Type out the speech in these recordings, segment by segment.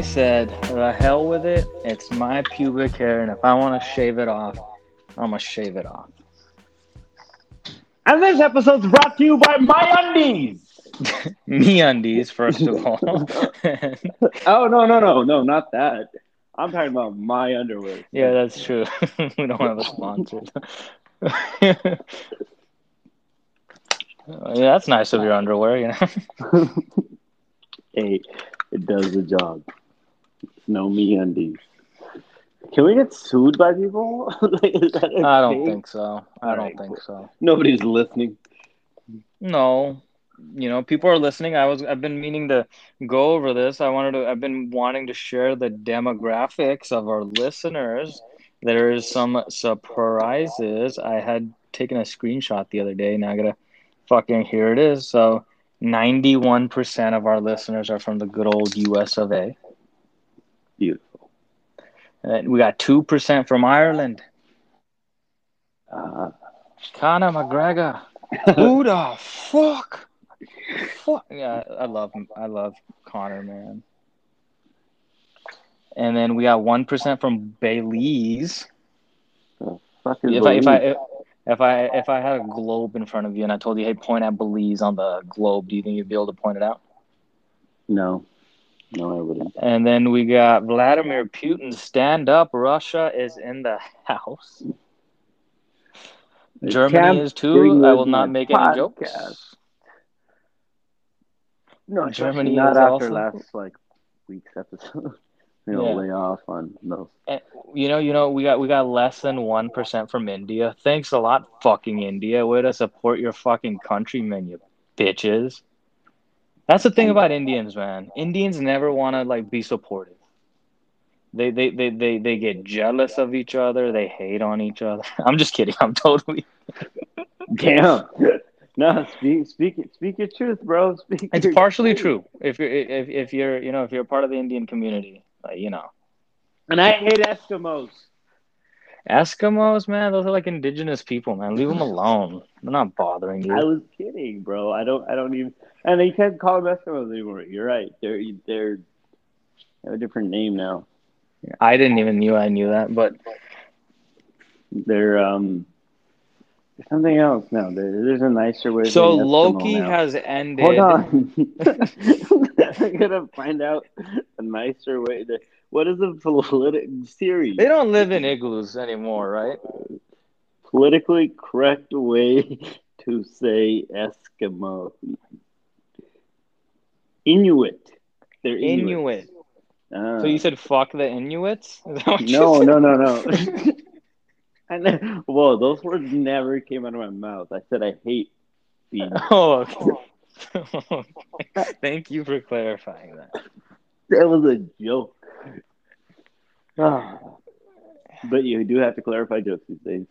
I said, the hell with it. It's my pubic hair, and if I want to shave it off, I'm gonna shave it off. And this episode's brought to you by My Undies. Me undies, first of all. Oh no no no no not that. I'm talking about my underwear. yeah, that's true. we don't have a sponsor. yeah, that's nice of your underwear, you know. Hey, it does the job. No me undies. Can we get sued by people? like, is that a I don't thing? think so. I don't Alright, think so. Nobody's listening. No, you know, people are listening. I was, I've been meaning to go over this. I wanted to, I've been wanting to share the demographics of our listeners. There is some surprises. I had taken a screenshot the other day. Now I gotta fucking here it is. So, ninety-one percent of our listeners are from the good old U.S. of A. Beautiful. And we got two percent from Ireland. Uh, Conor McGregor. Who the fuck? Fuck. Yeah, I love him. I love Conor, man. And then we got one percent from Belize. If I if I if I if I had a globe in front of you and I told you, hey, point at Belize on the globe, do you think you'd be able to point it out? no, no, I wouldn't. And then we got Vladimir Putin. Stand up, Russia is in the house. I Germany is too. I will not make any jokes. No, Germany not is after also- last like week's episode. you know, Yeah. lay off on those. Eh, you know, you know, we got we got less than one percent from India. Thanks a lot, fucking India. Way to support your fucking countrymen, you bitches. That's the thing about Indians, man. Indians never want to like be supportive. They, they they they they get jealous of each other. They hate on each other. I'm just kidding. I'm totally. Damn. no, speak speak speak your truth, bro. Speak It's partially truth. true. If you're if if you're you know if you're part of the Indian community, like, you know, And I hate Eskimos. Eskimos, man, those are like indigenous people, man. Leave them alone. They're not bothering you. I was kidding, bro. I don't I don't even and you can't call them Eskimos anymore. You're right. They're they're they have a different name now. I didn't even knew I knew that, but They're um something else now. There, there's a nicer way. so Loki has ended. Hold on. I'm gonna find out a nicer way to. What is the political series? They don't live in igloos anymore, right? Politically correct way to say Eskimo. Inuit. They're Inuit. Inuit. Ah. So you said fuck the Inuits? Is that what you no, no, no, no. I Whoa, those words never came out of my mouth. I said I hate being. Oh, okay. Thank you for clarifying that. That was a joke. Ah. but you do have to clarify jokes these days,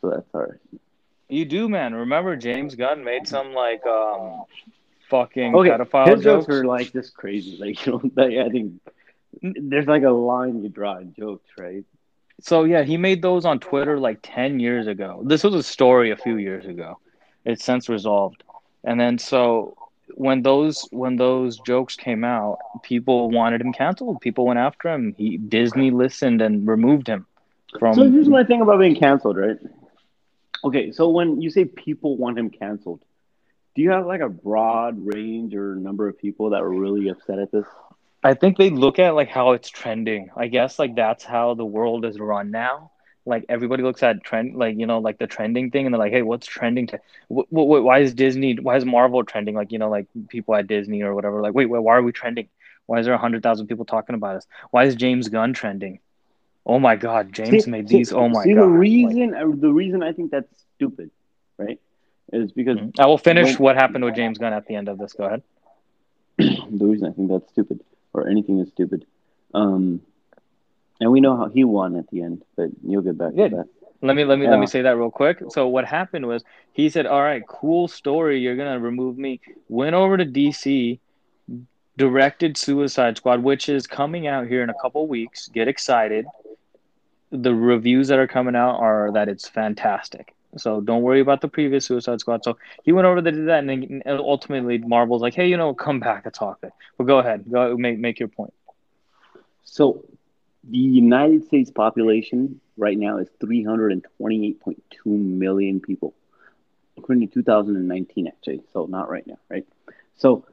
so that's all right. You do, man. Remember James Gunn made some like um fucking Okay, pedophile His jokes? jokes are like just crazy. Like you know, like, I think there's like a line you draw in jokes, right? So yeah, he made those on Twitter like ten years ago. This was a story a few years ago. It's since resolved. And then so when those when those jokes came out, people wanted him canceled. People went after him. He Disney listened and removed him from so here's my thing about being canceled, right? Okay, so when you say people want him canceled, do you have like a broad range or number of people that were really upset at this? I think they look at like how it's trending. I guess like that's how the world is run now. Like everybody looks at trend, like you know, like the trending thing, and they're like, "Hey, what's trending? To wh- wh- why is Disney? Why is Marvel trending? Like you know, like people at Disney or whatever. Like, wait, wait why are we trending? Why is there a hundred thousand people talking about us? Why is James Gunn trending? Oh my God, James See- made see- these. Oh my god. see, God. the reason uh, the reason I think that's stupid, right, is because I will finish Well- what happened with James Gunn at the end of this. Go ahead. the reason I think that's stupid, or anything is stupid. Um, and we know how he won at the end, but you'll get back Yeah. to that. Let me let me let me say that real quick. So what happened was he said, "All right, cool story. You're gonna remove me." Went over to DC, directed Suicide Squad, which is coming out here in a couple weeks. Get excited. The reviews that are coming out are that it's fantastic. So don't worry about the previous Suicide Squad. So he went over to do that, and then ultimately Marvel's like, "Hey, you know, come back and talk it." Well, go ahead, go make make your point. So the United States population right now is 328.2 million people, according to 2019, actually. So not right now, right? So,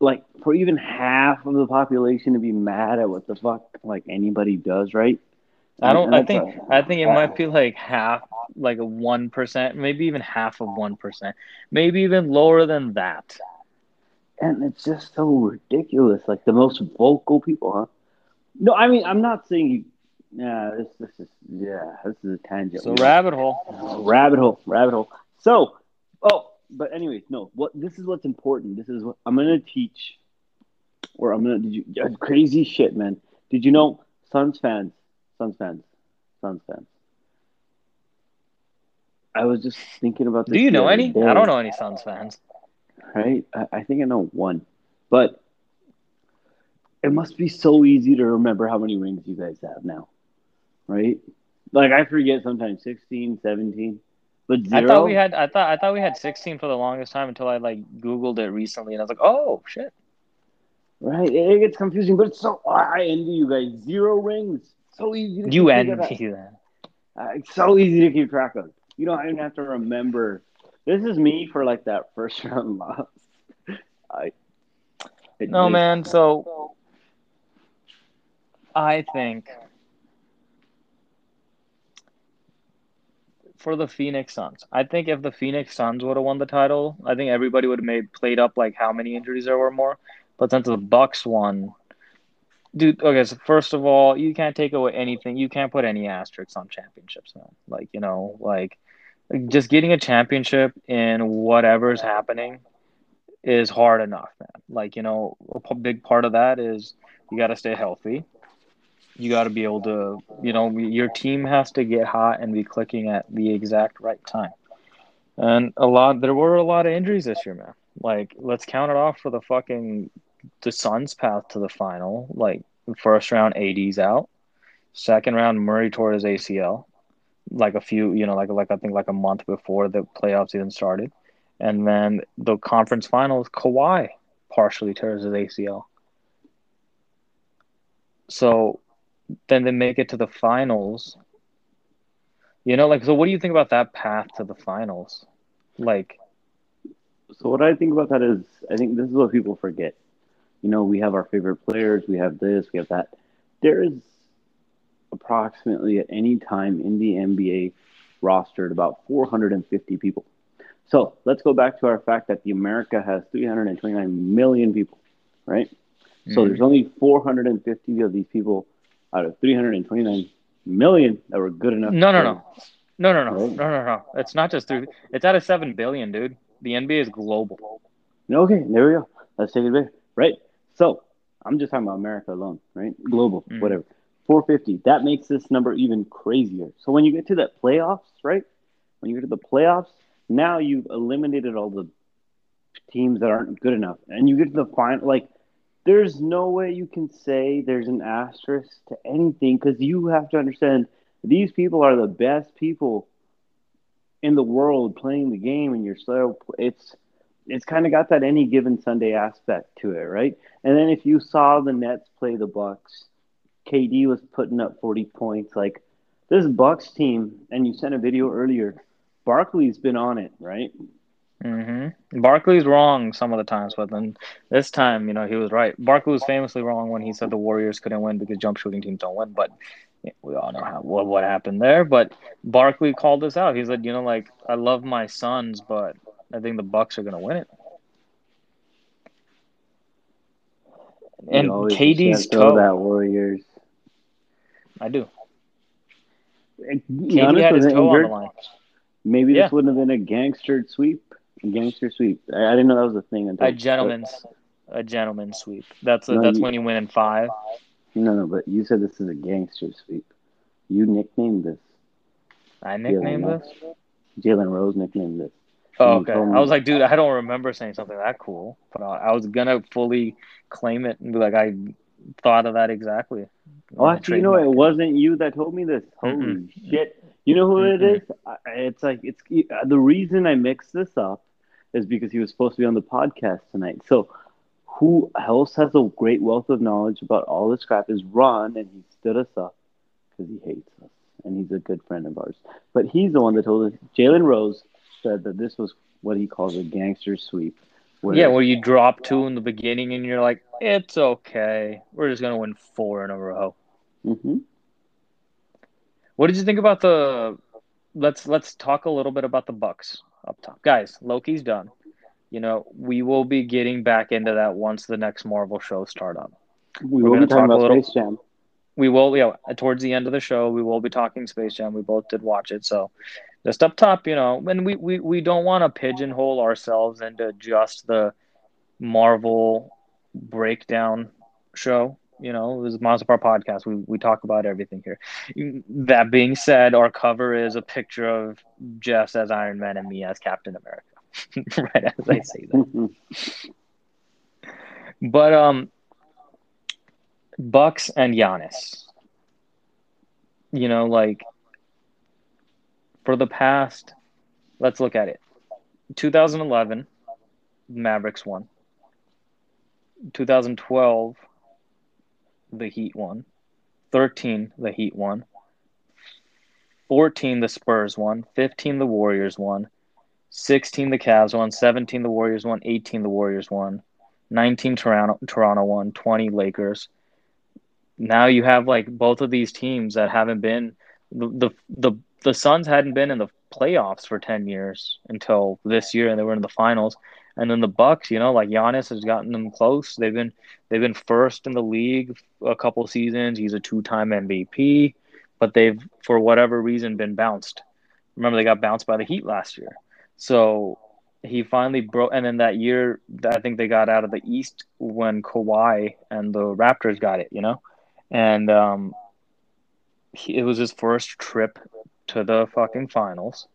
like, for even half of the population to be mad at what the fuck like anybody does, right? I don't. I think. I think it might be like half, like a one percent, maybe even half of one percent, maybe even lower than that. and it's just so ridiculous. Like the most vocal people, huh? No, I mean I'm not saying you. Yeah, this this is yeah, this is a tangent. So rabbit hole. rabbit hole, rabbit hole. So, oh, but anyways, no. What this is what's important. This is what I'm gonna teach, or I'm gonna. Did you uh, crazy shit, man? Did you know Suns fans, Suns fans, Suns fans? I was just thinking about this. Do you know any? day, I don't know any Suns fans. Right? I, I think I know one, but it must be so easy to remember how many rings you guys have now, right? Like I forget sometimes 16, 17, but zero. I thought we had. I thought. I thought we had sixteen for the longest time until I like Googled it recently, and I was like, oh shit. Right, it, it gets confusing, but it's so I envy you guys. Zero rings, so easy. To You keep track of. envy that. Uh, it's so easy to keep track of. You don't even have to remember. This is me for like that first round loss. I. No just- man. So I think for the Phoenix Suns, I think if the Phoenix Suns would have won the title, I think everybody would have made played up like how many injuries there were more. But since the Bucks won, dude. Okay, so first of all, you can't take away anything. You can't put any asterisks on championships, man. Like you know, like just getting a championship in whatever's happening is hard enough, man. Like you know, a big part of that is you got to stay healthy. You got to be able to, you know, your team has to get hot and be clicking at the exact right time. And a lot, there were a lot of injuries this year, man. Like, let's count it off for the fucking the Suns' path to the final. Like, first round, AD's out. Second round, Murray tore his ACL. Like a few, you know, like like I think like a month before the playoffs even started. And then the conference finals, Kawhi partially tears his ACL. So then they make it to the finals. You know, like, so what do you think about that path to the finals? Like, So what I think about that is, I think this is what people forget. You know, we have our favorite players, we have this, we have that. There is approximately at any time in the NBA rostered about 450 people. So let's go back to our fact that the America has 329 million people, right? So Mhm. there's only 450 of these people out of 329 million that were good enough. No, no, no. no, no, no, no, no, no. It's not just through, it's out of 7 billion, dude. The NBA is global. Okay, there we go. Let's take it back. Right. So I'm just talking about America alone, right? Global, Mhm. whatever. 450. That makes this number even crazier. So when you get to that playoffs, right? When you get to the playoffs, now you've eliminated all the teams that aren't good enough, and you get to the final. Like, there's no way you can say there's an asterisk to anything because you have to understand these people are the best people in the world playing the game, and you're so it's it's kind of got that any given Sunday aspect to it, right? And then if you saw the Nets play the Bucks, KD was putting up 40 points. Like this Bucks team, and you sent a video earlier. Barkley's been on it, right? Mm-hmm. Barkley's wrong some of the times, but then this time, you know, he was right. Barkley was famously wrong when he said the Warriors couldn't win because jump shooting teams don't win. But we all know how what, what happened there. But Barkley called this out. He said, you know, like I love my Suns, but I think the Bucks are gonna win it. And KD's toe, that Warriors. I do. KD KD had his toe on the line. Maybe Yeah. this wouldn't have been a gangster sweep. A gangster sweep. I, I didn't know that was a thing until A gentleman's, a gentleman's sweep. That's a, No, that's you- when you win in five. No, no, but you said this is a gangster sweep. You nicknamed this. I nicknamed no. this. Jalen Rose nicknamed this. Oh, okay. I was like, dude, I don't remember saying something that cool, but I, I was gonna fully claim it and be like, I thought of that exactly. Oh, actually, you know, it wasn't you that told me this. Holy shit! You know who it Mm-mm. is? It's like it's uh, the reason I mixed this up is because he was supposed to be on the podcast tonight. So, who else has a great wealth of knowledge about all this crap is Ron, and he stood us up because he hates us, and he's a good friend of ours. But he's the one that told us. Jalen Rose said that this was what he calls a gangster sweep. Where, yeah, where you drop two in the beginning, and you're like, "It's okay. We're just gonna win four in a row." Mm-hmm. What did you think about the? Let's let's talk a little bit about the Bucks up top, guys. Loki's done you know, we will be getting back into that once the next Marvel show start up. We We're will be talking talk about little, Space Jam. We will, yeah. Towards the end of the show, we will be talking Space Jam. We both did watch it, so just up top, you know, and we we, we don't want to pigeonhole ourselves into just the Marvel breakdown show. You know, this is Monster Park podcast. We we talk about everything here. That being said, our cover is a picture of Jess as Iron Man and me as Captain America. right as I say that. but um, Bucks and Giannis. You know, like for the past, let's look at it. 2011, Mavericks won. 2012, the Heat won. 13, the Heat won. 14, the Spurs won. 15, the Warriors won. 16 the Cavs won, 17 the Warriors won, 18 the Warriors won, 19 Toronto Toronto won, 20 Lakers. Now you have like both of these teams that haven't been the the the, the Suns hadn't been in the playoffs for 10 years until this year and they were in the finals. And then the Bucks, you know, like Giannis has gotten them close. They've been they've been first in the league a couple seasons. He's a two-time MVP, but they've for whatever reason been bounced. Remember they got bounced by the Heat last year. So he finally broke, and then that year, I think they got out of the East when Kawhi and the Raptors got it, you know, and um, he, it was his first trip to the fucking finals,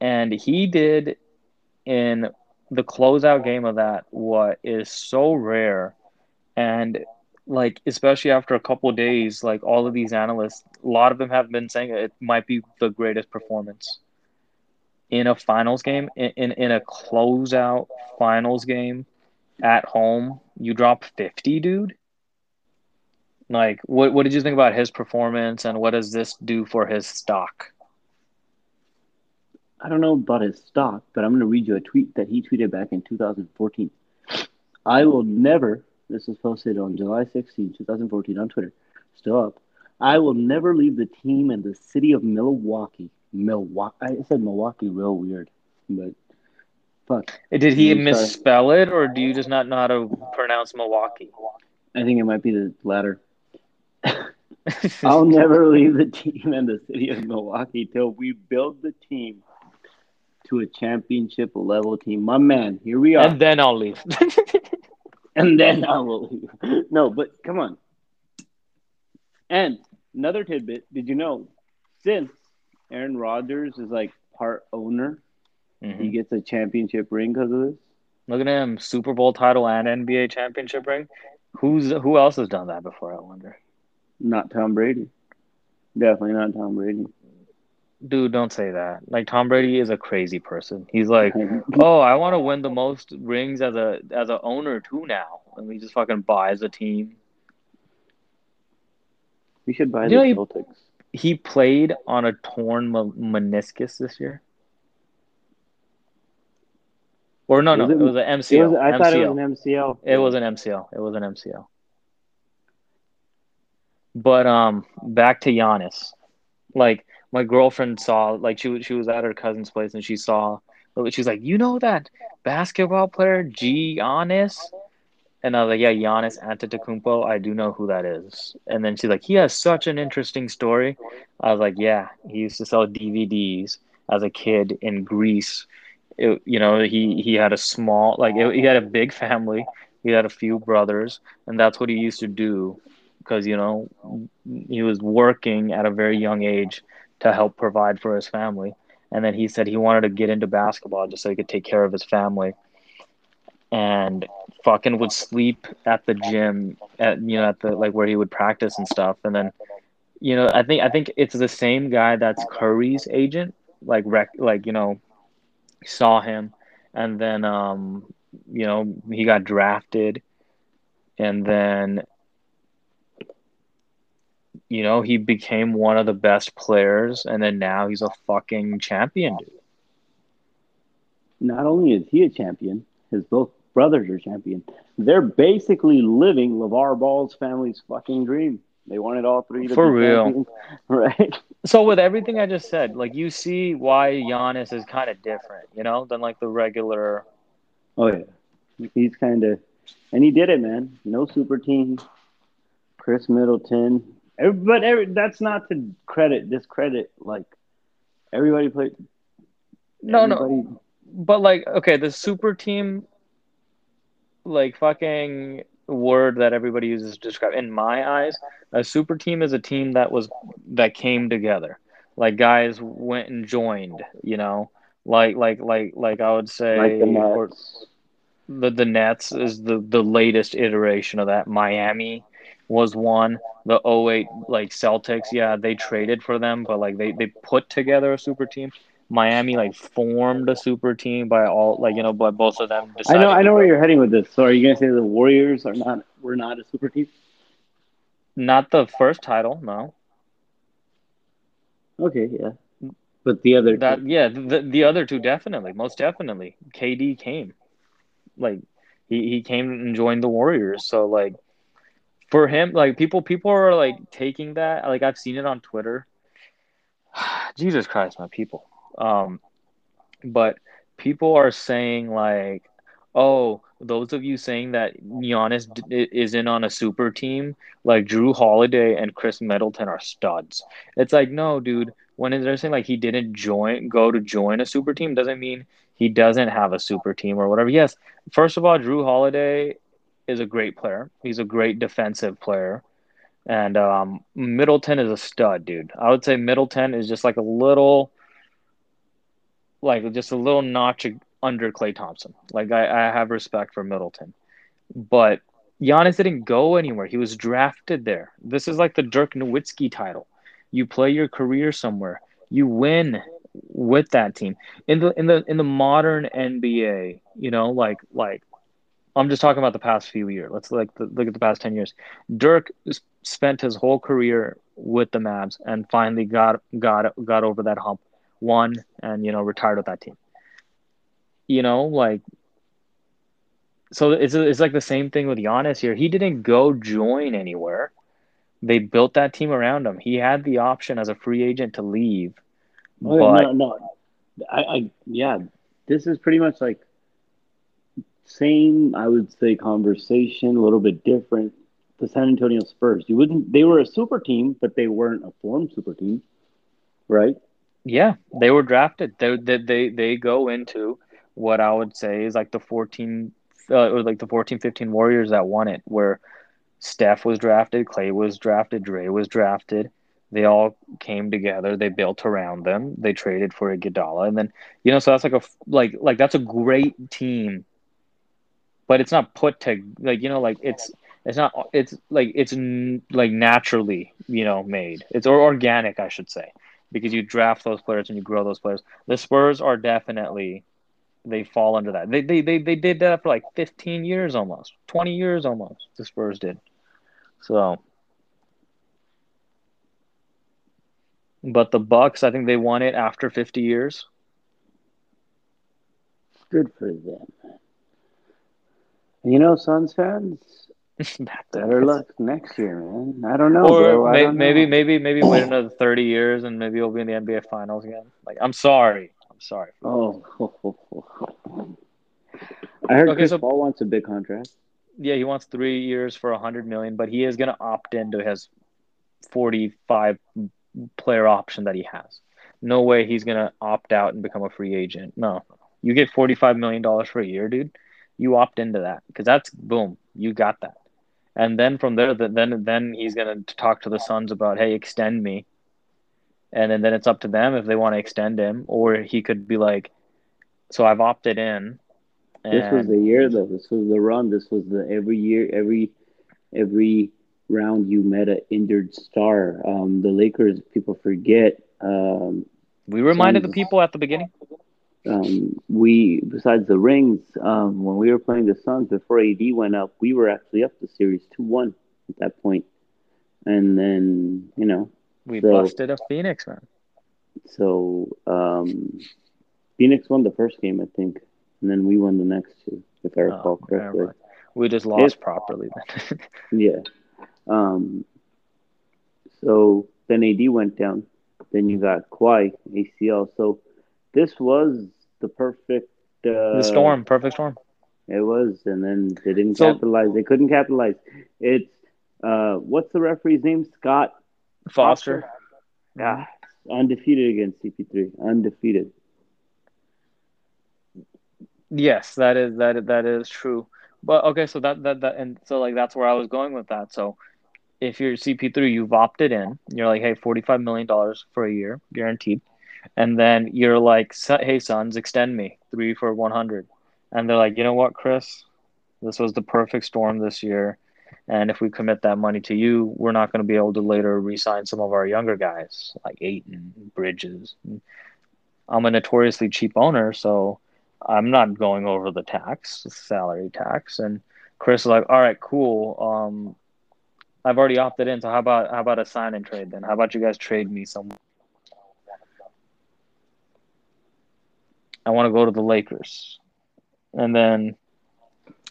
and he did in the closeout game of that what is so rare, and like especially after a couple days, like all of these analysts, a lot of them have been saying it might be the greatest performance in a finals game, in in, in a closeout finals game at home. You drop fifty, dude. Like, what what did you think about his performance, and what does this do for his stock? I don't know about his stock, but I'm going to read you a tweet that he tweeted back in 2014. I will never this was posted on July 16, 2014 on Twitter. Still up. I will never leave the team and the city of Milwaukee. Milwaukee. I said Milwaukee real weird, but fuck. Eh, did he misspell it, or do you just not know how to pronounce Milwaukee? I think it might be the latter. I'll never leave the team and the city of Milwaukee till we build the team to a championship level team. My man, here we are. And then I'll leave. and then I will leave. No, but come on. And another tidbit: Did you know since Aaron Rodgers is like part owner, mm-hmm. he gets a championship ring because of this? Look at him, Super Bowl title and NBA championship ring. Who's who else has done that before? I wonder. Not Tom Brady. Definitely not Tom Brady dude, don't say that. Like Tom Brady is a crazy person. He's like, oh, I want to win the most rings as a as a owner too now, and he just fucking buys a team. We should buy you the Celtics. He, he, played on a torn meniscus this year. Or no, no, it, it was an MCL. Was, I MCL. thought it was an MCL. It was an MCL. It was an MCL. But um, back to Giannis, like my girlfriend saw like she she was at her cousin's place and she saw she was like, you know that basketball player Giannis? And I was like, yeah, Giannis Antetokounmpo. I do know who that is. And then she's like, he has such an interesting story. I was like, yeah, he used to sell DVDs as a kid in Greece. It, you know, he he had a small like it, he had a big family. He had a few brothers, and that's what he used to do because you know he was working at a very young age to help provide for his family. And then he said he wanted to get into basketball just so he could take care of his family. And fucking would sleep at the gym at you know at the like where he would practice and stuff. And then you know I think I think it's the same guy that's Curry's agent. Like rec like you know saw him and then um you know, he got drafted and then you know, he became one of the best players and then now he's a fucking champion, dude. Not only is he a champion, his both brothers are champion. They're basically living LaVar Ball's family's fucking dream. They wanted all three to For be real. champions, right? So with everything I just said, like you see why Giannis is kind of different, you know, than like the regular Oh yeah, he's kind of, and he did it, man. No super team. Khris Middleton, but every, that's not to credit discredit like everybody played. No, no. But like, okay, the super team, like fucking word that everybody uses to describe. In my eyes, a super team is a team that was that came together. Like guys went and joined. You know, like like like like I would say, like the or Nets. the the Nets is the the latest iteration of that. Miami was one. The 08 like Celtics, yeah, they traded for them, but like they they put together a super team. Miami like formed a super team by all like you know by both of them I know, I know where you're heading with this. So are you gonna say the Warriors are not? We're not a super team. not the first title no Okay, yeah. But the other that yeah the, the other two definitely most definitely KD came like he, he came and joined the Warriors so like for him like people people are like taking that. Like I've seen it on Twitter. Jesus Christ my people. Um but people are saying like oh those of you saying that Giannis d- is in on a super team like Jrue Holiday and Khris Middleton are studs. It's like no dude. When they're saying like he didn't join go to join a super team doesn't mean he doesn't have a super team or whatever. Yes first of all Jrue Holiday is a great player he's a great defensive player and um, Middleton is a stud dude I would say Middleton is just like a little like just a little notch under Klay Thompson. Like I, I have respect for Middleton, but Giannis didn't go anywhere. He was drafted there. This is like the Dirk Nowitzki title. You play your career somewhere. You win with that team. In the in the in the modern NBA, you know, like like I'm just talking about the past few years. Let's like the, look at the past 10 years. Dirk spent his whole career with the Mavs and finally got got got over that hump, won and you know retired with that team. You know, like so it's it's like the same thing with Giannis here. He didn't go join anywhere. They built that team around him. He had the option as a free agent to leave, Oh, but no, no. I, I, yeah, this is pretty much like same. I would say conversation, a little bit different. The San Antonio Spurs. You wouldn't. They were a super team, but they weren't a formed super team, right? Yeah, they were drafted. They they they, go into what I would say is like the 14 uh, or like the 14 15 Warriors that won it where Steph was drafted, Klay was drafted, Dre was drafted. They all came together, they built around them. They traded for a Iguodala and then you know so that's like a like like that's a great team. But it's not put to like you know like it's it's not it's like it's n- like naturally, you know, made. It's or organic, I should say because you draft those players and you grow those players. The Spurs are definitely they fall under that. They they they, they did that for like 15 years almost. 20 years almost. The Spurs did. So but the Bucks, I think they won it after 50 years. Good for them. You know, Suns fans, better luck next year, man. I don't know, Or. May, don't maybe know. maybe maybe wait another 30 years and maybe you'll be in the NBA finals again. Like I'm sorry. I'm sorry. Oh, I heard Okay, Chris so- Paul wants a big contract. Yeah, he wants 3 years for a 100 million, but he is going to opt into his 45 player option that he has. No way he's going to opt out and become a free agent. No. You get 45 million dollars for a year, dude. You opt into that cuz that's boom, you got that. And then from there th- then then he's going to talk to the Suns about, "Hey, extend me." And then, then it's up to them if they want to extend him or he could be like, "So I've opted in." This was the year, though. This was the run. This was the every year, every every round you met an injured star. Um, the Lakers, people forget. Um, we reminded the people at the beginning. Um, we besides the rings, um, when we were playing the Suns before AD went up, we were actually up the series two one at that point, and then you know We So- busted a Phoenix, man. So um, Phoenix won the first game, I think, and then we won the next two, if I recall Oh, correctly. We just lost If- properly then. Yeah. Um, so then AD went down. Then you got Kawhi ACL. So this was the perfect. Uh, the storm, perfect storm. It was, and then they didn't So- capitalize. They couldn't capitalize. It's uh, what's the referee's name? Scott. Foster. Yeah, undefeated against CP3. Undefeated. Yes, that is that that is true. But okay, so that that that and so like that's where I was going with that. So if you're CP3, you've opted in. You're like, hey, forty five million dollars for a year, guaranteed. And then you're like, hey, Suns, extend me three for one hundred. And they're like, you know what, Chris, this was the perfect storm this year. And if we commit that money to you, we're not going to be able to later re-sign some of our younger guys like Ayton, Bridges. I'm a notoriously cheap owner, so I'm not going over the tax, salary tax. And Chris is like, all right, cool. Um, I've already opted in. So how about how about a sign and trade then? How about you guys trade me some? I want to go to the Lakers, and then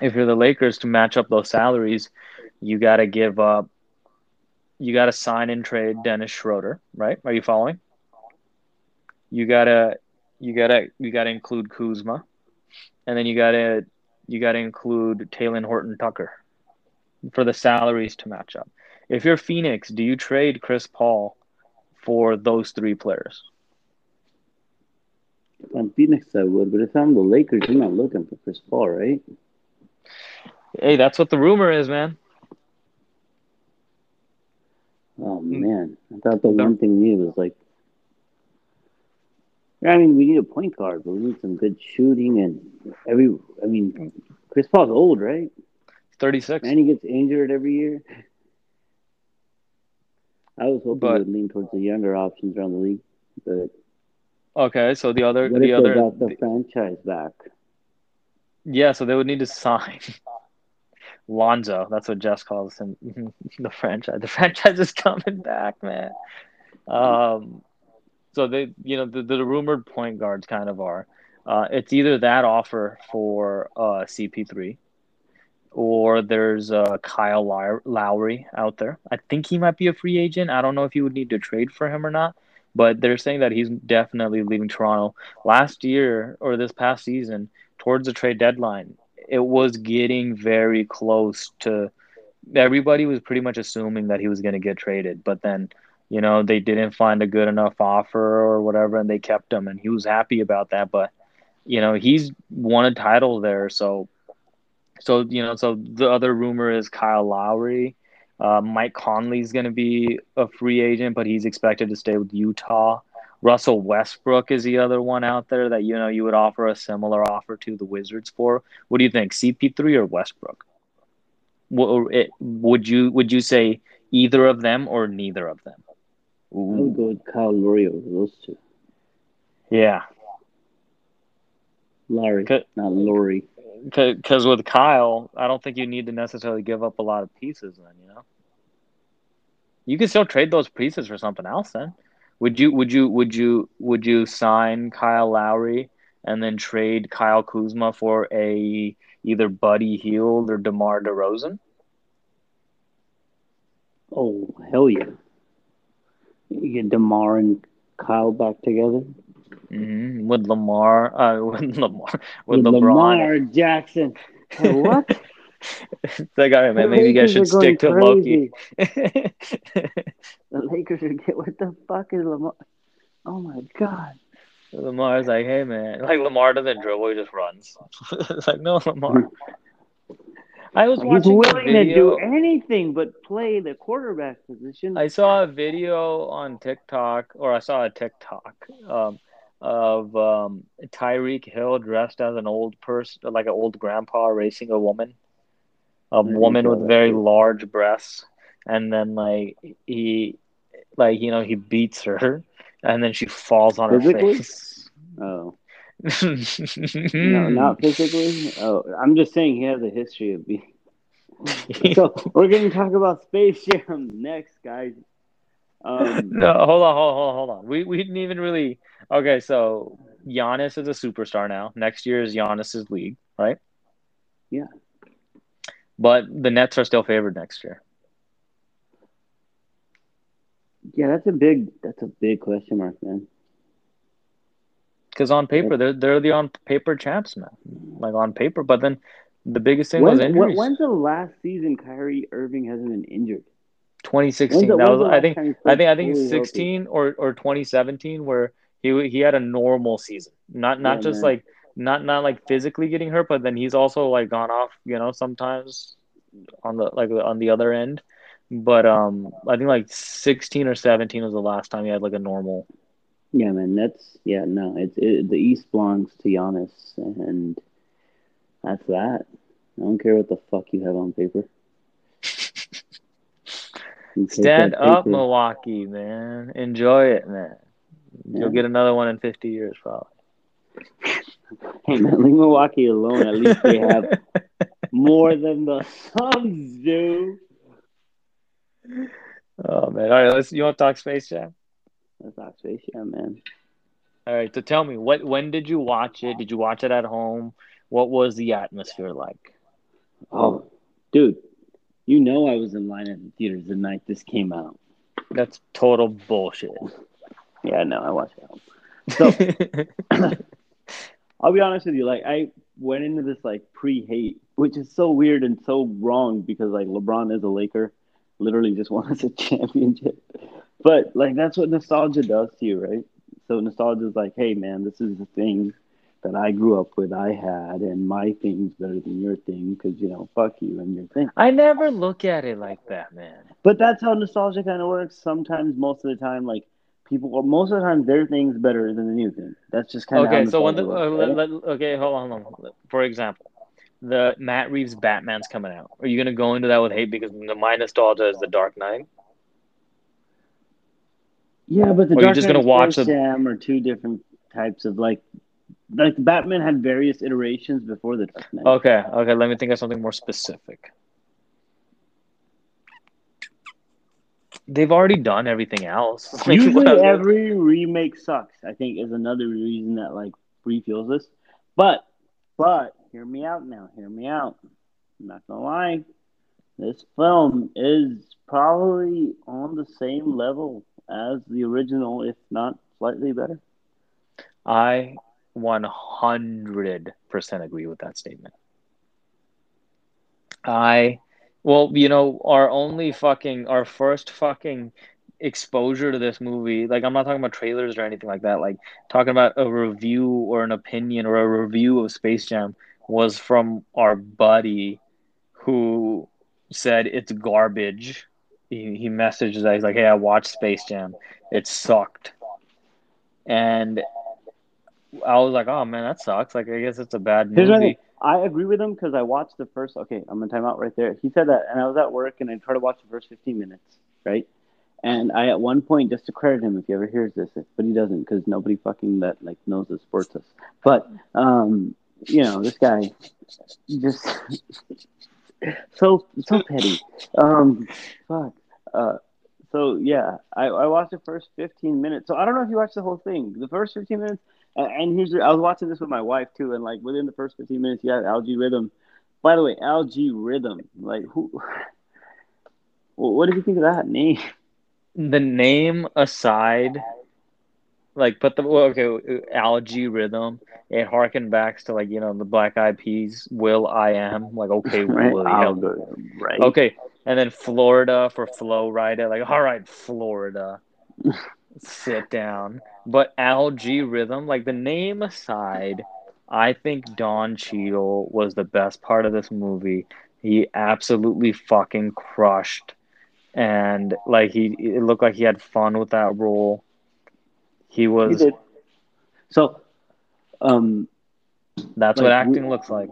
if you're the Lakers to match up those salaries, you got to give up. You got to sign and trade Dennis Schroeder, right? Are you following? You gotta you gotta you gotta include Kuzma, and then you gotta you gotta include Talen Horton Tucker for the salaries to match up. If you're Phoenix, do you trade Chris Paul for those three players? If I'm Phoenix, I would, but if I'm the Lakers, you're not looking for Chris Paul, right? Hey, that's what the rumor is, man. Oh man, I thought the one thing we needed was like. I mean, we need a point guard, but we need some good shooting and every. I mean, Chris Paul's old, right? 36. And he gets injured every year. I was hoping But- would lean towards the younger options around the league, but Okay, so the other what the other got the franchise back? yeah, so they would need to sign Lonzo. That's what Jess calls him. the franchise. The franchise is coming back, man. Um, so they, you know, the, the rumored point guards kind of are. Uh, it's either that offer for uh, CP3, or there's uh, Kyle Lowry out there. I think he might be a free agent. I don't know if you would need to trade for him or not, but they're saying that he's definitely leaving Toronto. Last year or this past season, towards the trade deadline, it was getting very close to. Everybody was pretty much assuming that he was going to get traded, but then you know they didn't find a good enough offer or whatever, and they kept him, and he was happy about that. But you know he's won a title there, so so you know so the other rumor is Kyle Lowry. Uh, Mike Conley's going to be a free agent, but he's expected to stay with Utah. Russell Westbrook is the other one out there that you know you would offer a similar offer to the Wizards for. What do you think, CP3 or Westbrook? Would you would you say either of them or neither of them? I would go with Kyle Lowry over those two. Yeah, Larry, Could- not Lowry. Because with Kyle, I don't think you need to necessarily give up a lot of pieces. Then you know, you can still trade those pieces for something else. Then would you would you would you would you sign Kyle Lowry and then trade Kyle Kuzma for a either Buddy Hield or DeMar DeRozan? Oh hell yeah! You get Demar and Kyle back together. Mm-hmm. With Lamar, uh, with Lamar, with, With LeBron. Lamar Jackson. Hey, what? that guy, man. The Maybe you guys should Lakers are going stick to Loki. The Lakers are get what the fuck is Lamar? Oh my god! Lamar's like, hey man, like Lamar doesn't dribble, he just runs. it's like, no, Lamar. I was He's willing to do anything but play the quarterback position. I saw a video on TikTok, or I saw a TikTok um, of um, Tyreek Hill dressed as an old person, like an old grandpa racing a woman, a woman with very large breasts, and then like he, like you know, he beats her, and then she falls on her face. oh, No, not physically. Oh, I'm just saying he has a history of being. so we're going to talk about Space Jam next, guys. Um, no, hold on, hold on, hold on. We we didn't even really. Okay, so Giannis is a superstar now. Next year is Giannis's league, right? Yeah. But the Nets are still favored next year. Yeah, that's a big that's a big question mark, man. Because on paper, they're they're the on paper champs, man. Like on paper, but then the biggest thing When, was injuries. when's the last season Kyrie Irving hasn't been injured? 2016. When's that when's was I think time he I think I think 16 or or 2017 where he he had a normal season. Not not Yeah, just man. like not not like physically getting hurt, but then he's also like gone off, you know, sometimes on the like on the other end. But um I think like 16 or 17 was the last time he had like a normal. Yeah, man. That's yeah. No, it's it, the East belongs to Giannis, and that's that. I don't care what the fuck you have on paper. Stand up, Milwaukee, man. Enjoy it, man. You'll get another one in 50 years probably. Hey man, leave Milwaukee alone. At least they have more than the Suns do. oh man. All right, let's you want to talk Space Jam? Let's talk Space Jam, man. All right, so tell me, what when did you watch it? Did you watch it at home? What was the atmosphere like? Oh, dude, you know I was in line at the theaters the night this came out. That's total bullshit. Yeah, no, I watched it. home. I'll be honest with you. Like, I went into this like pre-hate, which is so weird and so wrong because like LeBron is a Laker, literally just won us a championship. But like, that's what nostalgia does to you, right? So nostalgia is like, hey man, this is the thing that I grew up with, I had, and my thing's better than your thing because you know, fuck you and your thing. I never look at it like that, man. But that's how nostalgia kind of works. Sometimes, most of the time, like people, or most of the time, their thing's better than the new thing. That's just kind of Okay, how so when the nostalgia uh, works, let, let- okay, hold on, hold on. For example, the Matt Reeves Batman's coming out. Are you gonna go into that with hate because the my nostalgia is the Dark Knight? Yeah, but the Or you're Dark just Knight gonna and watch Space the- Jam are two different types of like, like Batman had various iterations before the Dark Knight. Okay, okay. Let me think of something more specific. They've already done everything else. Like, Usually, every remake sucks. I think is another reason that like refuels this. But, but hear me out now. Hear me out. I'm not gonna lie. This film is probably on the same level as the original, if not slightly better. I 100% agree with that statement. I, well, you know, our only fucking, our first fucking exposure to this movie, like, I'm not talking about trailers or anything like that, like, talking about a review or an opinion or a review of Space Jam was from our buddy who said it's garbage. He, he messaged us, he's like, hey, I watched Space Jam. It sucked. And I was like, oh man, that sucks. Like, I guess it's a bad Here's my movie. thing. I agree with him because I watched the first. Okay, I'm gonna time out right there. He said that, and I was at work, and I tried to watch the first 15 minutes, right? And I at one point just to credit him if he ever hears this, but he doesn't because nobody fucking that like knows the sports us. But um, you know, this guy just so so petty. Um, fuck. Uh, so yeah, I, I watched the first 15 minutes. So I don't know if you watched the whole thing. The first 15 minutes, and, and here's I was watching this with my wife too, and like within the first 15 minutes, you had Al-G Rhythm. By the way, Al-G Rhythm, like who? What did you think of that name? The name aside, like, put the well, okay, algae rhythm. It harkened back to like you know the Black Eyed Peas. Will I am like okay, right? William. I'll go- right. Okay, and then Florida for Flow Rider. Like, all right, Florida, sit down. But Algae Rhythm, like the name aside, I think Don Cheadle was the best part of this movie. He absolutely fucking crushed, and like he, it looked like he had fun with that role. He He was. did. So, um, That's like, what acting we- looks like.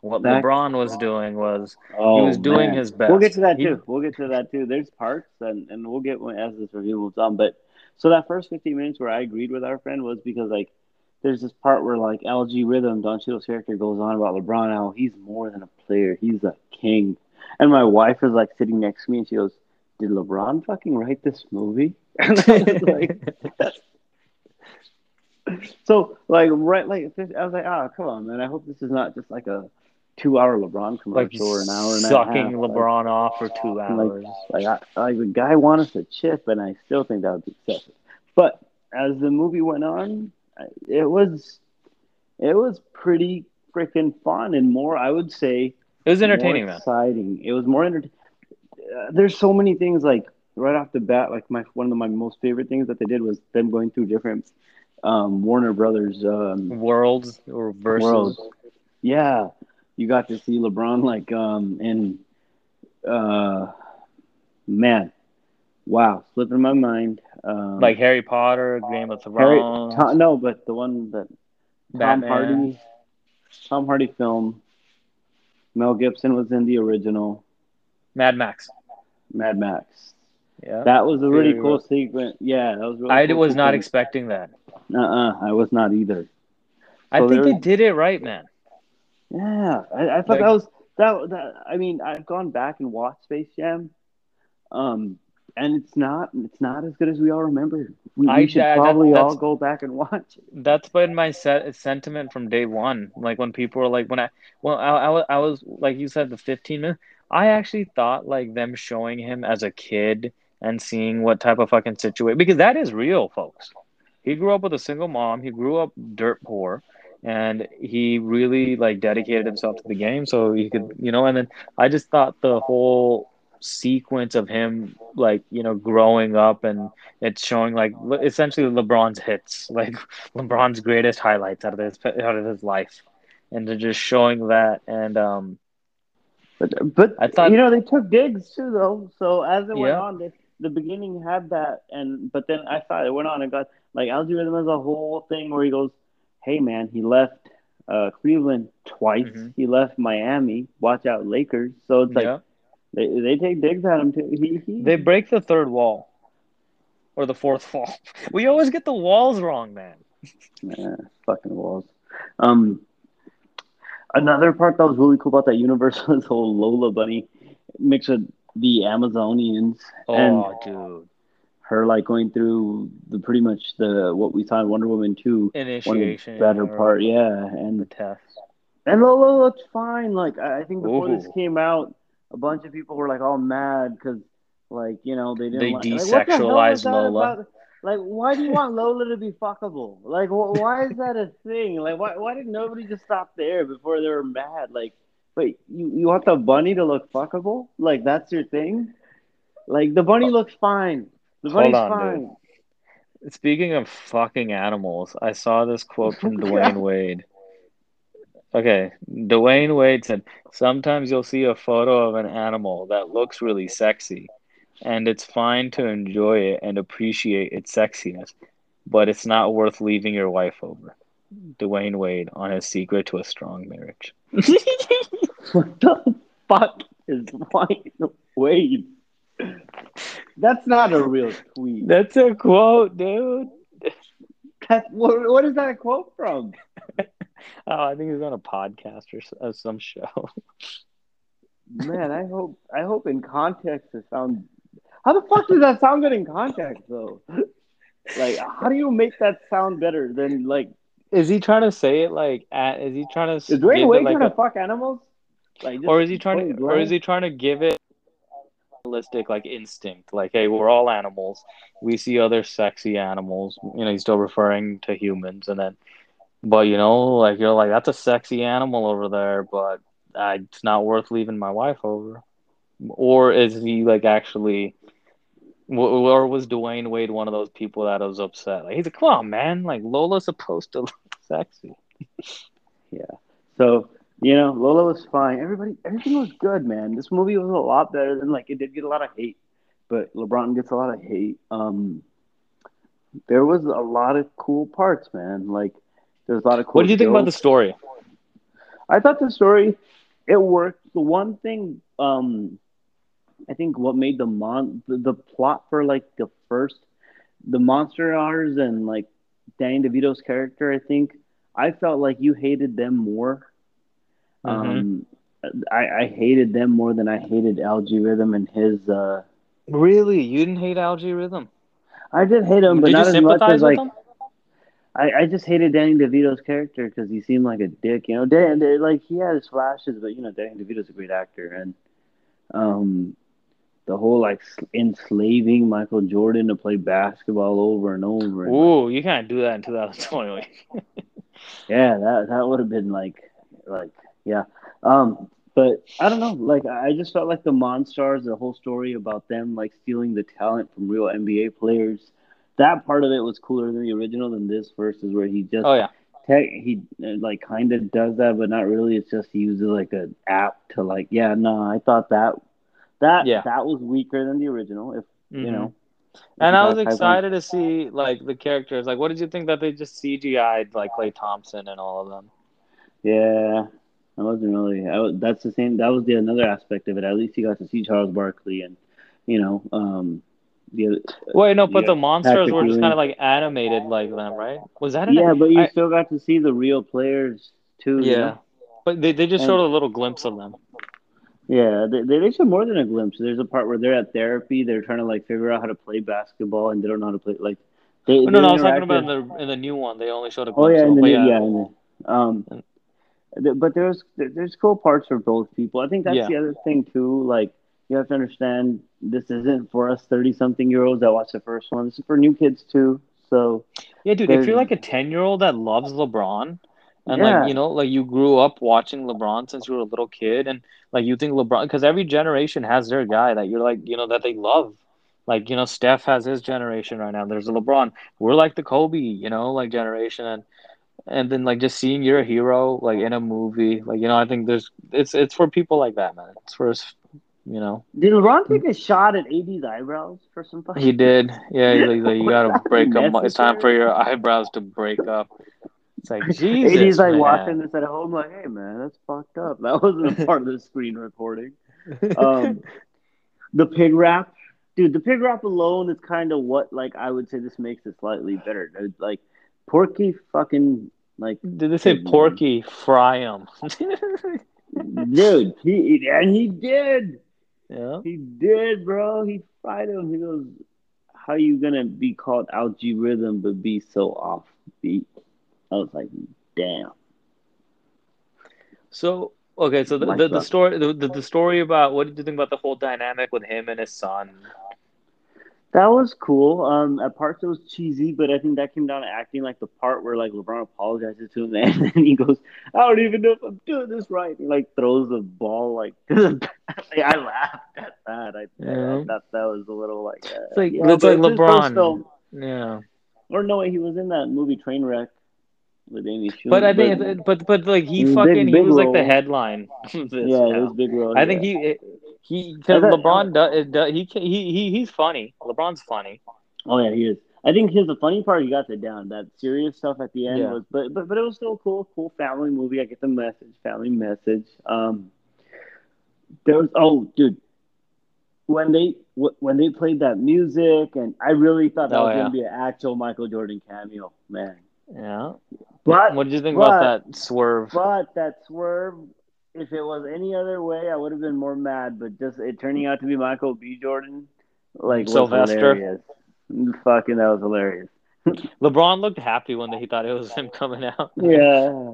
What LeBron was doing was oh, was doing man. his best. We'll get to that He- too. We'll get to that too. There's parts, and, and we'll get as this review moves on. But so that first 15 minutes where I agreed with our friend was because like there's this part where like Al-G Rhythm, Don Cheadle's character, goes on about LeBron how he's more than a player, he's a king. And my wife is like sitting next to me, and she goes, "Did LeBron fucking write this movie?" And I was like, so like right like I was like, "Ah, come on, man! I hope this is not just like a two-hour LeBron commercial like or an hour and a sucking half." LeBron off for two hours. like, like, I, like the guy wanted to chip, and I still think that would be excessive. But as the movie went on, it was it was pretty freaking fun and more. I would say it was entertaining, more man. exciting. It was more entertaining. Uh, there's so many things like right off the bat. Like my one of my most favorite things that they did was them going through different um, Warner Brothers um, Worlds or versus. worlds. Yeah, you got to see LeBron like um in uh man, wow, slipping my mind. Um, Like Harry Potter, Game of Harry, Thrones, Tom, no, but the one that Tom Hardy, Tom Hardy film. Mel Gibson was in the original Mad Max. Mad Max. Yeah. That was a really cool well. sequence. Yeah, that was really. I cool was not expecting that. Uh-uh, I was not either. I think they did it right, man. Yeah, I, I thought Like- that was that, that. I mean, I've gone back and watched Space Jam, um, and it's not it's not as good as we all remember. We, we I- should that- probably all go back and watch it. That's been my set sentiment from day one. Like when people were like, when I, well, I, I, I was like you said, the 15 minutes. I actually thought like them showing him as a kid and seeing what type of fucking situation because that is real, folks. He grew up with a single mom. He grew up dirt poor, and he really like dedicated himself to the game so he could, you know. And then I just thought the whole sequence of him like you know growing up and it's showing like essentially LeBron's hits, like LeBron's greatest highlights out of his out of his life, and they're just showing that. And um, But but I thought- you know they took digs too though. So as it went Yeah. on, they, the beginning had that, and but then I thought it went on and got like Al-G Rhythm has a whole thing where he goes, "Hey man, he left uh, Cleveland twice. Mhm. He left Miami. Watch out, Lakers." So it's like yeah, they they take digs at him too. He, he they break the third wall or the fourth wall. We always get the walls wrong, man. Yeah, fucking walls. Um, another part that was really cool about that universe was whole Lola Bunny mix with the Amazonians and Oh, dude, her like going through the pretty much the what we saw in Wonder Woman two. One of the initiation. better part, yeah, and The test. and Lola looked fine. Like I I think before this came out, a bunch of people were like all mad because like you know they didn't They like, like, what the hell desexualized is that Lola. about? Like, why do you want Lola to be fuckable? Like, wh- why is that a thing? Like, why why did nobody just stop there before they were mad? Like, wait, you, you want the bunny to look fuckable? Like, that's your thing? Like, the bunny uh, looks fine. The Hold on, fine. Speaking of fucking animals, I saw this quote from Dwyane Wade. Okay, Dwyane Wade said, Sometimes you'll see a photo of an animal that looks really sexy, and it's fine to enjoy it and appreciate its sexiness, but it's not worth leaving your wife over. Dwyane Wade on his secret to a strong marriage. What the fuck is White Wade? That's not a real tweet. That's a quote, dude. That's, what, what is that a quote from? Oh, I think he's on a podcast or uh, some show. Man, I hope I hope in context it sounds. How the fuck does that sound good in context though? Like, how do you make that sound better than like? Is he trying to say it like at? Is he trying to Is Dwyane Wade like trying a, to fuck animals? Like, or is he trying to, or is he trying to give it realistic like instinct? Like, hey, we're all animals. We see other sexy animals. You know, he's still referring to humans, and then, but you know, like you're like that's a sexy animal over there, but uh, it's not worth leaving my wife over. Or is he like actually? Or was Dwyane Wade one of those people that was upset? Like he's like, "Come on, man! Like Lola's supposed to look sexy." Yeah. So you know, Lola was fine. Everybody, everything was good, man. This movie was a lot better than like it did get a lot of hate, but LeBron gets a lot of hate. Um, there was a lot of cool parts, man. Like there's a lot of cool. What did you think about the story? I thought the story it worked. The one thing, um, I think what made the mon the, the plot for like the first the monster hours and like Danny DeVito's character, I think I felt like you hated them more. Mhm. Um, I, I hated them more than I hated Al-G Rhythm and his. Uh, Really, you didn't hate Al-G Rhythm? I did hate him, but Did you not as much as like him? I, I just hated Danny DeVito's character because he seemed like a dick. You know, Dan, Dan- like he had his flashes, but you know, Danny DeVito's a great actor, and um, the whole like enslaving Michael Jordan to play basketball over and over. And, Ooh, you can't do that in 2020. yeah, that that would have been like, like yeah. Um, but I don't know. Like I just felt like the Monstars, the whole story about them like stealing the talent from real NBA players. That part of it was cooler than the original. Than this versus where he just oh yeah, tech he uh, like kind of does that, but not really. It's just he uses like an app to like yeah. No, I thought that that Yeah. that was weaker than the original. If you Mhm. know. if And I was excited to see like the characters. Like, what did you think that they just CGI'd like Klay Thompson and all of them? Yeah, I wasn't really. I was, that's the same. That was the another aspect of it. At least you got to see Charles Barkley and you know um the other. Wait, no, but the Monstars Patrick were just Ewing. kind of like animated like them, right? Was that an Yeah, but you I- still got to see the real players too. you yeah, know? but they they just And- showed a little glimpse of them. Yeah, they, they they show more than a glimpse. There's a part where they're at therapy. They're trying to like figure out how to play basketball, and they don't know how to play. Like, they, Oh, no, they no, I was talking about in the in the new one. They only showed a glimpse. Oh yeah, of, in the new, yeah, yeah, in the, um, but there's there's cool parts for both people. I think that's Yeah. the other thing too. Like you have to understand, this isn't for us thirty something year olds that watch the first one. This is for new kids too. So Yeah, dude, if you're like a 10 year old that loves LeBron and Yeah. like, you know, like you grew up watching LeBron since you were a little kid and like you think LeBron, because every generation has their guy that you're like, you know, that they love. Like, you know, Steph has his generation right now. There's a LeBron. We're like the Kobe, you know, like generation. And, and then like just seeing you're a hero like in a movie, like, you know, I think there's, it's, it's for people like that, man. It's for, us, you know, did LeBron take a shot at AD's eyebrows for some? fucking- he did. Yeah, he's like, like, you gotta break them. It's time for your eyebrows to break up. It's like Jesus. AD's like man. watching this at home, like, hey man, that's fucked up. That wasn't a part of the screen recording. Um, the pig rap, dude. The pig rap alone is kind of what, like, I would say this makes it slightly better. dude. Like, Porky, fucking, like, Did they say Porky fry him? dude, he and he did, yeah. he did, bro. He fried him. He goes, "How you gonna be called Al-G Rhythm but be so offbeat?" I was like, "Damn." So okay, so the, the, the story the, the, the story about what did you think about the whole dynamic with him and his son? That was cool. Um, at parts it was cheesy, but I think that came down to acting. Like the part where like LeBron apologizes to him, and then he goes, "I don't even know if I'm doing this right." He like throws the ball like. like I laughed at that. I, Yeah. I thought that was a little like. Uh, It's like yeah, it's like LeBron. film- Yeah, or no, way, he was in that movie Trainwreck with Amy Schumer. but I think it's, but but like he Big- fucking he big was like the headline. this yeah, it was big role. I think yeah. he he because LeBron does, does he can- he he he's funny. LeBron's funny. Oh yeah, he is. I think here's the funny part. He got it down. That serious stuff at the end Yeah. was, but but but it was still a cool, cool family movie. I get the message, family message. Um, there was oh, dude, when they when they played that music, and I really thought that Oh, was yeah. gonna be an actual Michael Jordan cameo, man. Yeah. But What did you think but- about that swerve? but that swerve, if it was any other way, I would have been more mad. But just it turning out to be Michael B. Jordan, like Sylvester. Fucking, that was hilarious. LeBron looked happy when he thought it was him coming out. Yeah.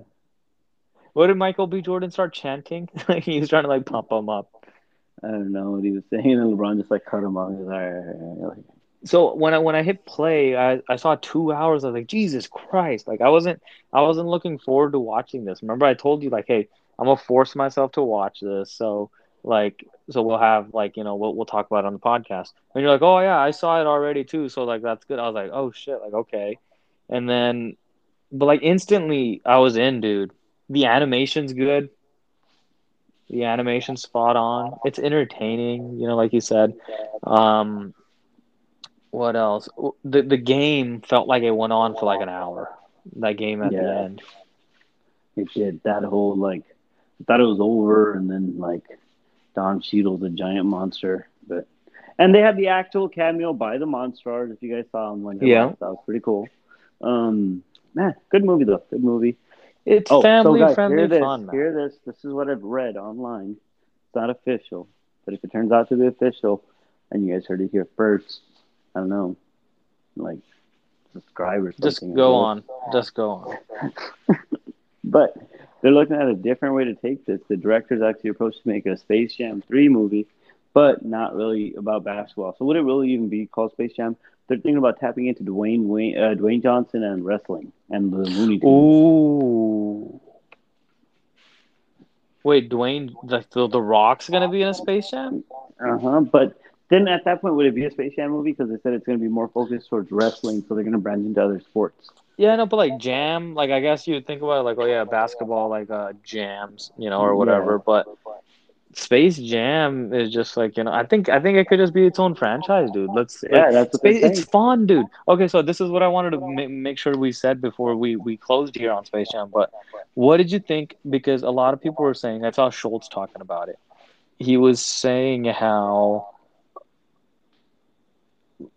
What did Michael B. Jordan start chanting? Like he was trying to like pump him up. I don't know what he was saying, and LeBron just like cut him off. Like, all right, all right. So when I when I hit play, I, I saw two hours. I was like, Jesus Christ! Like I wasn't I wasn't looking forward to watching this. Remember, I told you like, hey, I'm gonna force myself to watch this. So like, so we'll have like you know we'll we'll talk about it on the podcast. And you're like, oh yeah, I saw it already too. So like that's good. I was like, oh shit, like okay. And then, but like instantly, I was in, dude. The animation's good. The animation's spot on. It's entertaining, you know, like you said. Um, what else? The the game felt like it went on for like an hour. That game at the end. It did that whole like, I thought it was over, and then like, Don Cheadle's a giant monster, but and they had the actual cameo by the Monstars. If you guys saw him when they Yeah. that was pretty cool. Um, man, good movie though. Good movie. It's Oh, so family guys, friendly hear this. fun. Hear this. This is what I've read online. It's not official, but if it turns out to be official, and you guys heard it here first, I don't know, like subscribe or something. Just go on. Just go on. But they're looking at a different way to take this. The director's actually approached to make a Space Jam 3 movie, but not really about basketball. So would it really even be called Space Jam? They're thinking about tapping into Dwayne Wayne, uh, Dwayne Johnson and wrestling and the Looney Tunes. Ooh. Wait, Dwayne, the, the, the Rock's gonna be in a Space Jam? Uh huh. But then at that point, would it be a Space Jam movie? Because they said it's going to be more focused towards wrestling, so they're going to branch into other sports. Yeah, no, but like jam, like I guess you'd think about it like, oh yeah, basketball, like uh jams, you know, or whatever. But Space Jam is just like you know, I think I think it could just be its own franchise, dude. Let's Yeah, like, that's Space, it's fun, dude. Okay, so this is what I wanted to ma- make sure we said before we we closed here on Space Jam. But what did you think? Because a lot of people were saying, I saw Schultz talking about it. He was saying how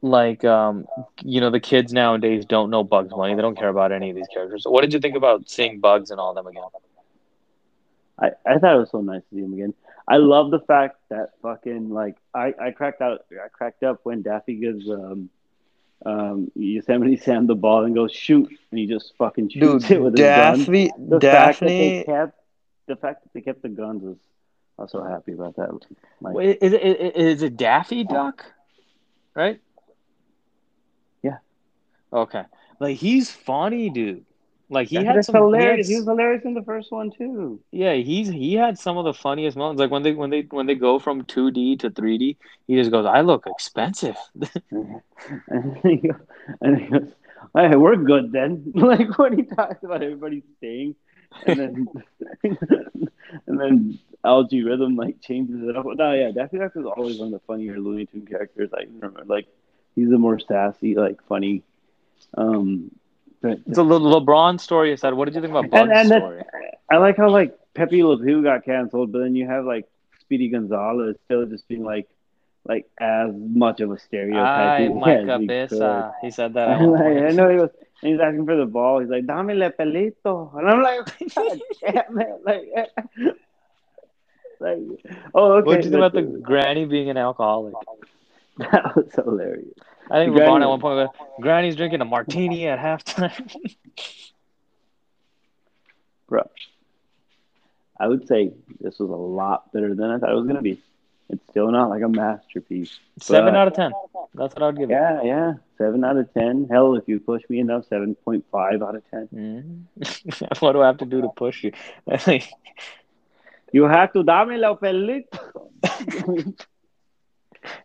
like um you know the kids nowadays don't know Bugs Bunny. They don't care about any of these characters. So what did you think about seeing Bugs and all them again? I, I thought it was so nice to see him again. I love the fact that fucking like I, I cracked out I cracked up when Daffy gives um um Yosemite Sam the ball and goes shoot and he just fucking shoots it with his gun. Daphne, The fact that they kept the fact that they kept the guns was I was so happy about that. Like, Wait, is it is it Daffy Duck? Right? Yeah. Okay. Like he's funny, dude. Like he that's had some he had hilarious. s- He was hilarious in the first one too. Yeah, he's he had some of the funniest moments. Like when they when they when they go from two D to three D, he just goes, "I look expensive." and he goes, and he goes hey, we're good then. like when he talks about everybody staying, and then and then Al-G Rhythm like changes it up. No, yeah, Daffy Duck is always one of the funnier Looney Tune characters. I remember, like he's the more sassy, like funny. Um, but It's a Le- LeBron story. You said, "What did you think about Bugs' and, and story?" I like how like Pepe Le Pew got canceled, but then you have like Speedy Gonzalez still just being like like as much of a stereotype. Ay, as my he He said that. Like, I know he was, and he's asking for the ball. He's like, "Dame le pelito," and I'm like, God damn it, like, like, oh, okay. What did you think about the granny being an alcoholic? That was hilarious. I think The LeBron granny- at one point Granny's drinking a martini at halftime. bro. I would say this was a lot better than I thought it was gonna be. It's still not like a masterpiece. Seven out of ten. That's what I would give it. Yeah, yeah, seven out of ten. Hell, if you push me enough, seven point five out of ten. Mhm. what do I have to do to push you? You have to dame la pelito.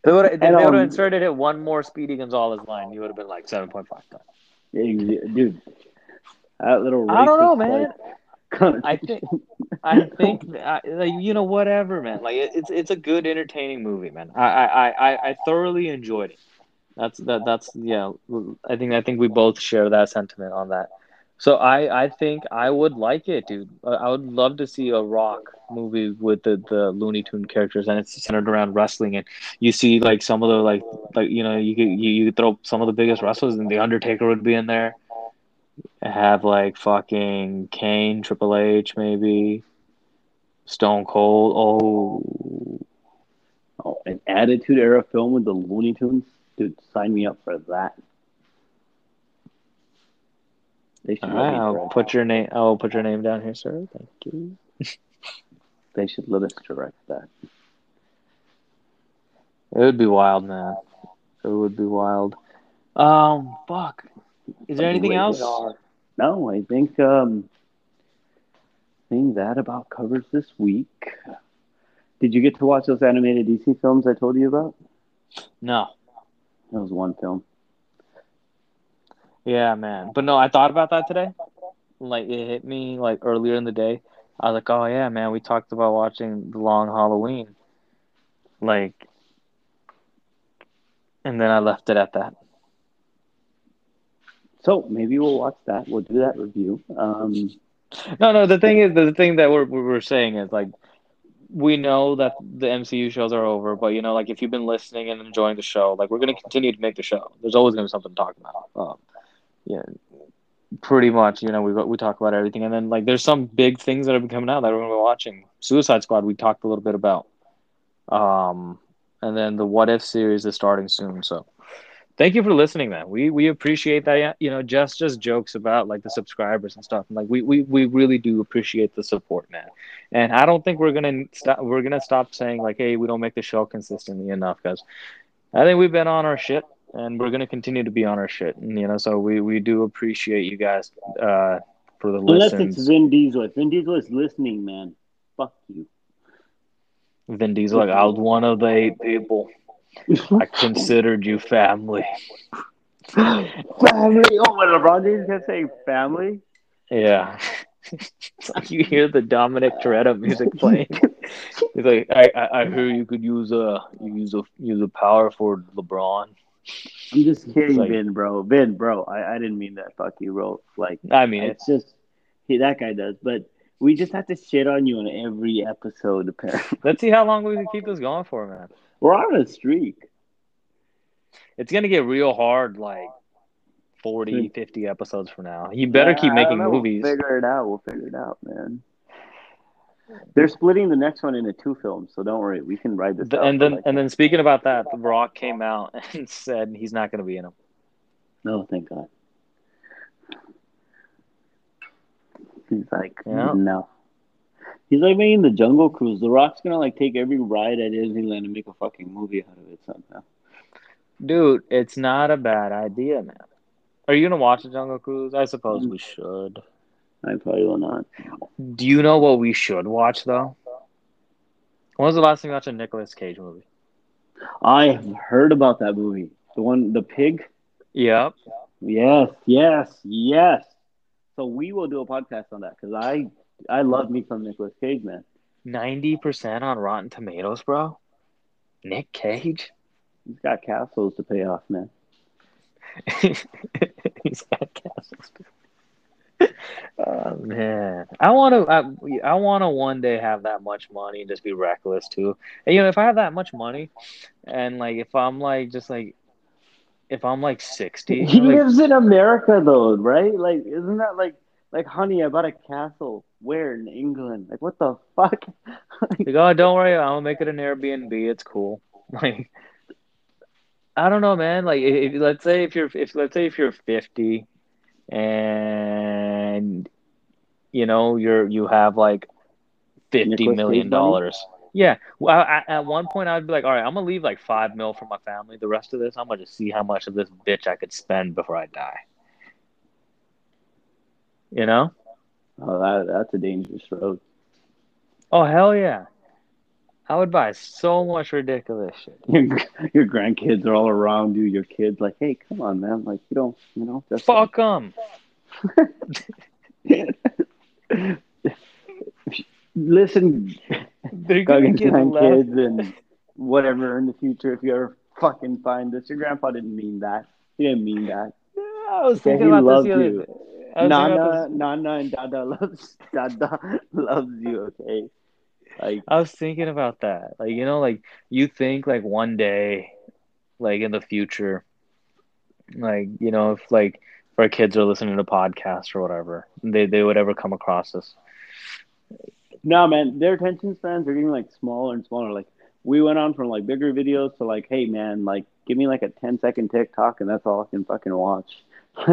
They would have And, um, inserted it one more Speedy Gonzalez line. You would have been like seven point five. Dude, that little. I don't know, man. like, I think I think I, like you know whatever, man. Like it, it's it's a good entertaining movie, man. I I, I, I thoroughly enjoyed it. That's that that's yeah. I think I think we both share that sentiment on that. So I I think I would like it, dude. I would love to see a rock movie with the the Looney Tune characters, and it's centered around wrestling. And you see like some of the like like you know you could you, you could throw some of the biggest wrestlers, and the Undertaker would be in there. Have like fucking Kane, Triple H, maybe Stone Cold. Oh, Oh, an Attitude Era film with the Looney Tunes, dude. Sign me up for that. They should right. I'll put your name. I'll put your name down here, sir. Thank you. They should let us direct that. It would be wild, man. It would be wild. Um, fuck. Is there anything else? No, I think um, I think that about covers this week. Did you get to watch those animated DC films I told you about? No. That was one film. Yeah, man. But no, I thought about that today. Like it hit me like earlier in the day. I was like, oh yeah, man. We talked about watching the Long Halloween. Like, and then I left it at that. So maybe we'll watch that. We'll do that review. Um, No, no. The thing is, the thing that we're we're saying is like, we know that the MCU shows are over, but you know, like if you've been listening and enjoying the show, like we're gonna continue to make the show. There's always gonna be something to talk about. Um, yeah, pretty much, you know, we we talk about everything, and then like there's some big things that have been coming out that we're gonna be watching. Suicide Squad, we talked a little bit about, um, and then the What If series is starting soon. So, thank you for listening, man. We we appreciate that. You know, just just jokes about like the subscribers and stuff. Like we we we really do appreciate the support, man. And I don't think we're gonna stop. We're gonna stop saying like, hey, we don't make the show consistently enough, because I think we've been on our shit and we're gonna continue to be on our shit. And you know, so we we do appreciate you guys uh, for the Unless listens. it's Vin Diesel. If Vin Diesel is listening, man, fuck you. Vin Diesel, like I was one of the eight people. I considered you family. family. Oh, what LeBron James can say family. Yeah. you hear the Dominic Toretto music playing. He's like, I, I, I hear you could use a you use a use a power for LeBron. I'm just kidding, like- Vin, bro. Ben, bro. I, I didn't mean that. Fuck you, bro. Like, I mean, it's just he, that guy does. But we just have to shit on you on every episode. Apparently, let's see how long we can keep this going for, man. we're on a streak. It's gonna get real hard, like 40, hmm. 50 episodes from now. You better Yeah, keep making movies. We'll figure it out. We'll figure it out, man. They're splitting the next one into two films, so don't worry. We can ride this The- and then like, and then speaking about that, The Rock came out and said he's not gonna be in them. no, oh, thank God. He's like, Yeah. no. He's like making the Jungle Cruise. The Rock's gonna like take every ride at Disneyland and make a fucking movie out of it somehow. Dude, it's not a bad idea, man. Are you gonna watch the Jungle Cruise? I suppose we mm. should. I probably will not. Do you know what we should watch though? When was the last time you watched a Nicolas Cage movie? I heard about that movie. The one, the pig. Yep. Yes, yes, yes. So we will do a podcast on that because I, I love me some Nicolas Cage, man. Ninety percent on Rotten Tomatoes, bro. Nick Cage. He's got castles to pay off, man. He's got castles. Oh man, I want to. I, I want to one day have that much money and just be reckless too. And, you know, if I have that much money, and like if I'm like just like, if I'm like sixty, He like, lives in America, though, right? Like, isn't that like, like, honey, I bought a castle. Where in England? Like, what the fuck? like, oh, don't worry, I'll make it an Airbnb. It's cool. Like, I don't know, man. Like, if, let's say if you're if let's say if you're fifty, and you know you're you have like fifty million dollars. Yeah. Well, I, at one point I'd be like, all right, I'm gonna leave like five mil for my family. The rest of this, I'm gonna just see how much of this bitch I could spend before I die. You know? Oh, that, that's a dangerous road. Oh hell yeah! I would buy so much ridiculous shit. Your, your grandkids are all around you. Your kids, like, hey, come on, man. Like, you don't, you know, just Fuck them. Listen, They're gonna get grandkids and whatever in the future. If you ever fucking find this, your grandpa didn't mean that. He didn't mean that. I was Yeah, thinking he about this the other you. day. I was thinking about Nana, Nana, and Dada loves Dada loves you. Okay, like I was thinking about that. Like, you know, like you think like one day, like in the future, like, you know, if like our kids are listening to podcasts or whatever, they they would ever come across this. no, man. Their attention spans are getting like smaller and smaller. Like we went on from like bigger videos to like, hey, man, like give me like a 10 second TikTok and that's all I can fucking watch.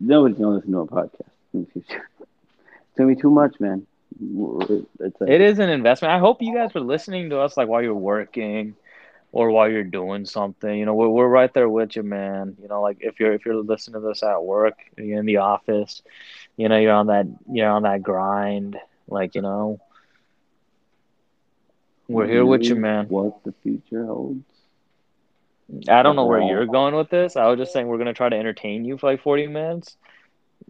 Nobody's gonna listen to a podcast in the future. It's gonna be too much, man. It's a, It is an investment. I hope you guys were listening to us like while you're working or while you're doing something. You know, we're we're right there with you, man. You know, like if you're if you're listening to this at work, you're in the office, you know, you're on that you're on that grind. Like, you know, we're here with you, man. What the future holds. I don't know where you're going with this. I was just saying we're gonna try to entertain you for like 40 minutes.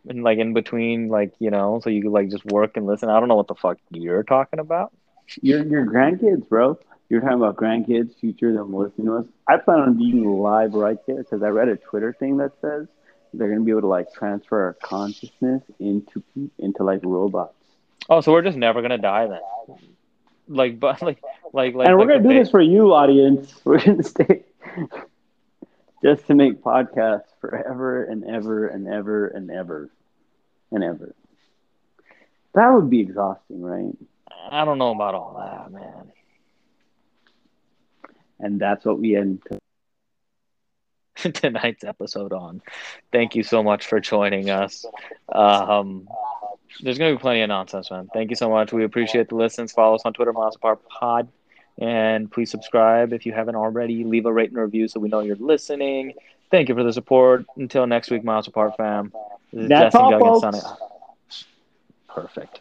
And like in between, like, you know, so you could like just work and listen. I don't know what the fuck you're talking about. Your your grandkids, bro. You're talking about grandkids, future them listening to us. I plan on being live right there because I read a Twitter thing that says they're gonna be able to like transfer our consciousness into into like robots. Oh, so we're just never gonna die then. Like, but like, like, like. and we're like gonna do this for you, audience. We're gonna stay just to make podcasts forever and ever and ever and ever and ever. That would be exhausting, right? I don't know about all that, man. And that's what we end tonight's episode on. Thank you so much for joining us. Um, there's going to be plenty of nonsense, man. Thank you so much. We appreciate the listens. Follow us on Twitter, Miles Apart Pod. And please subscribe if you haven't already. Leave a rate and review so we know you're listening. Thank you for the support. Until next week, Miles Apart fam. This is That's Justin all, Perfect.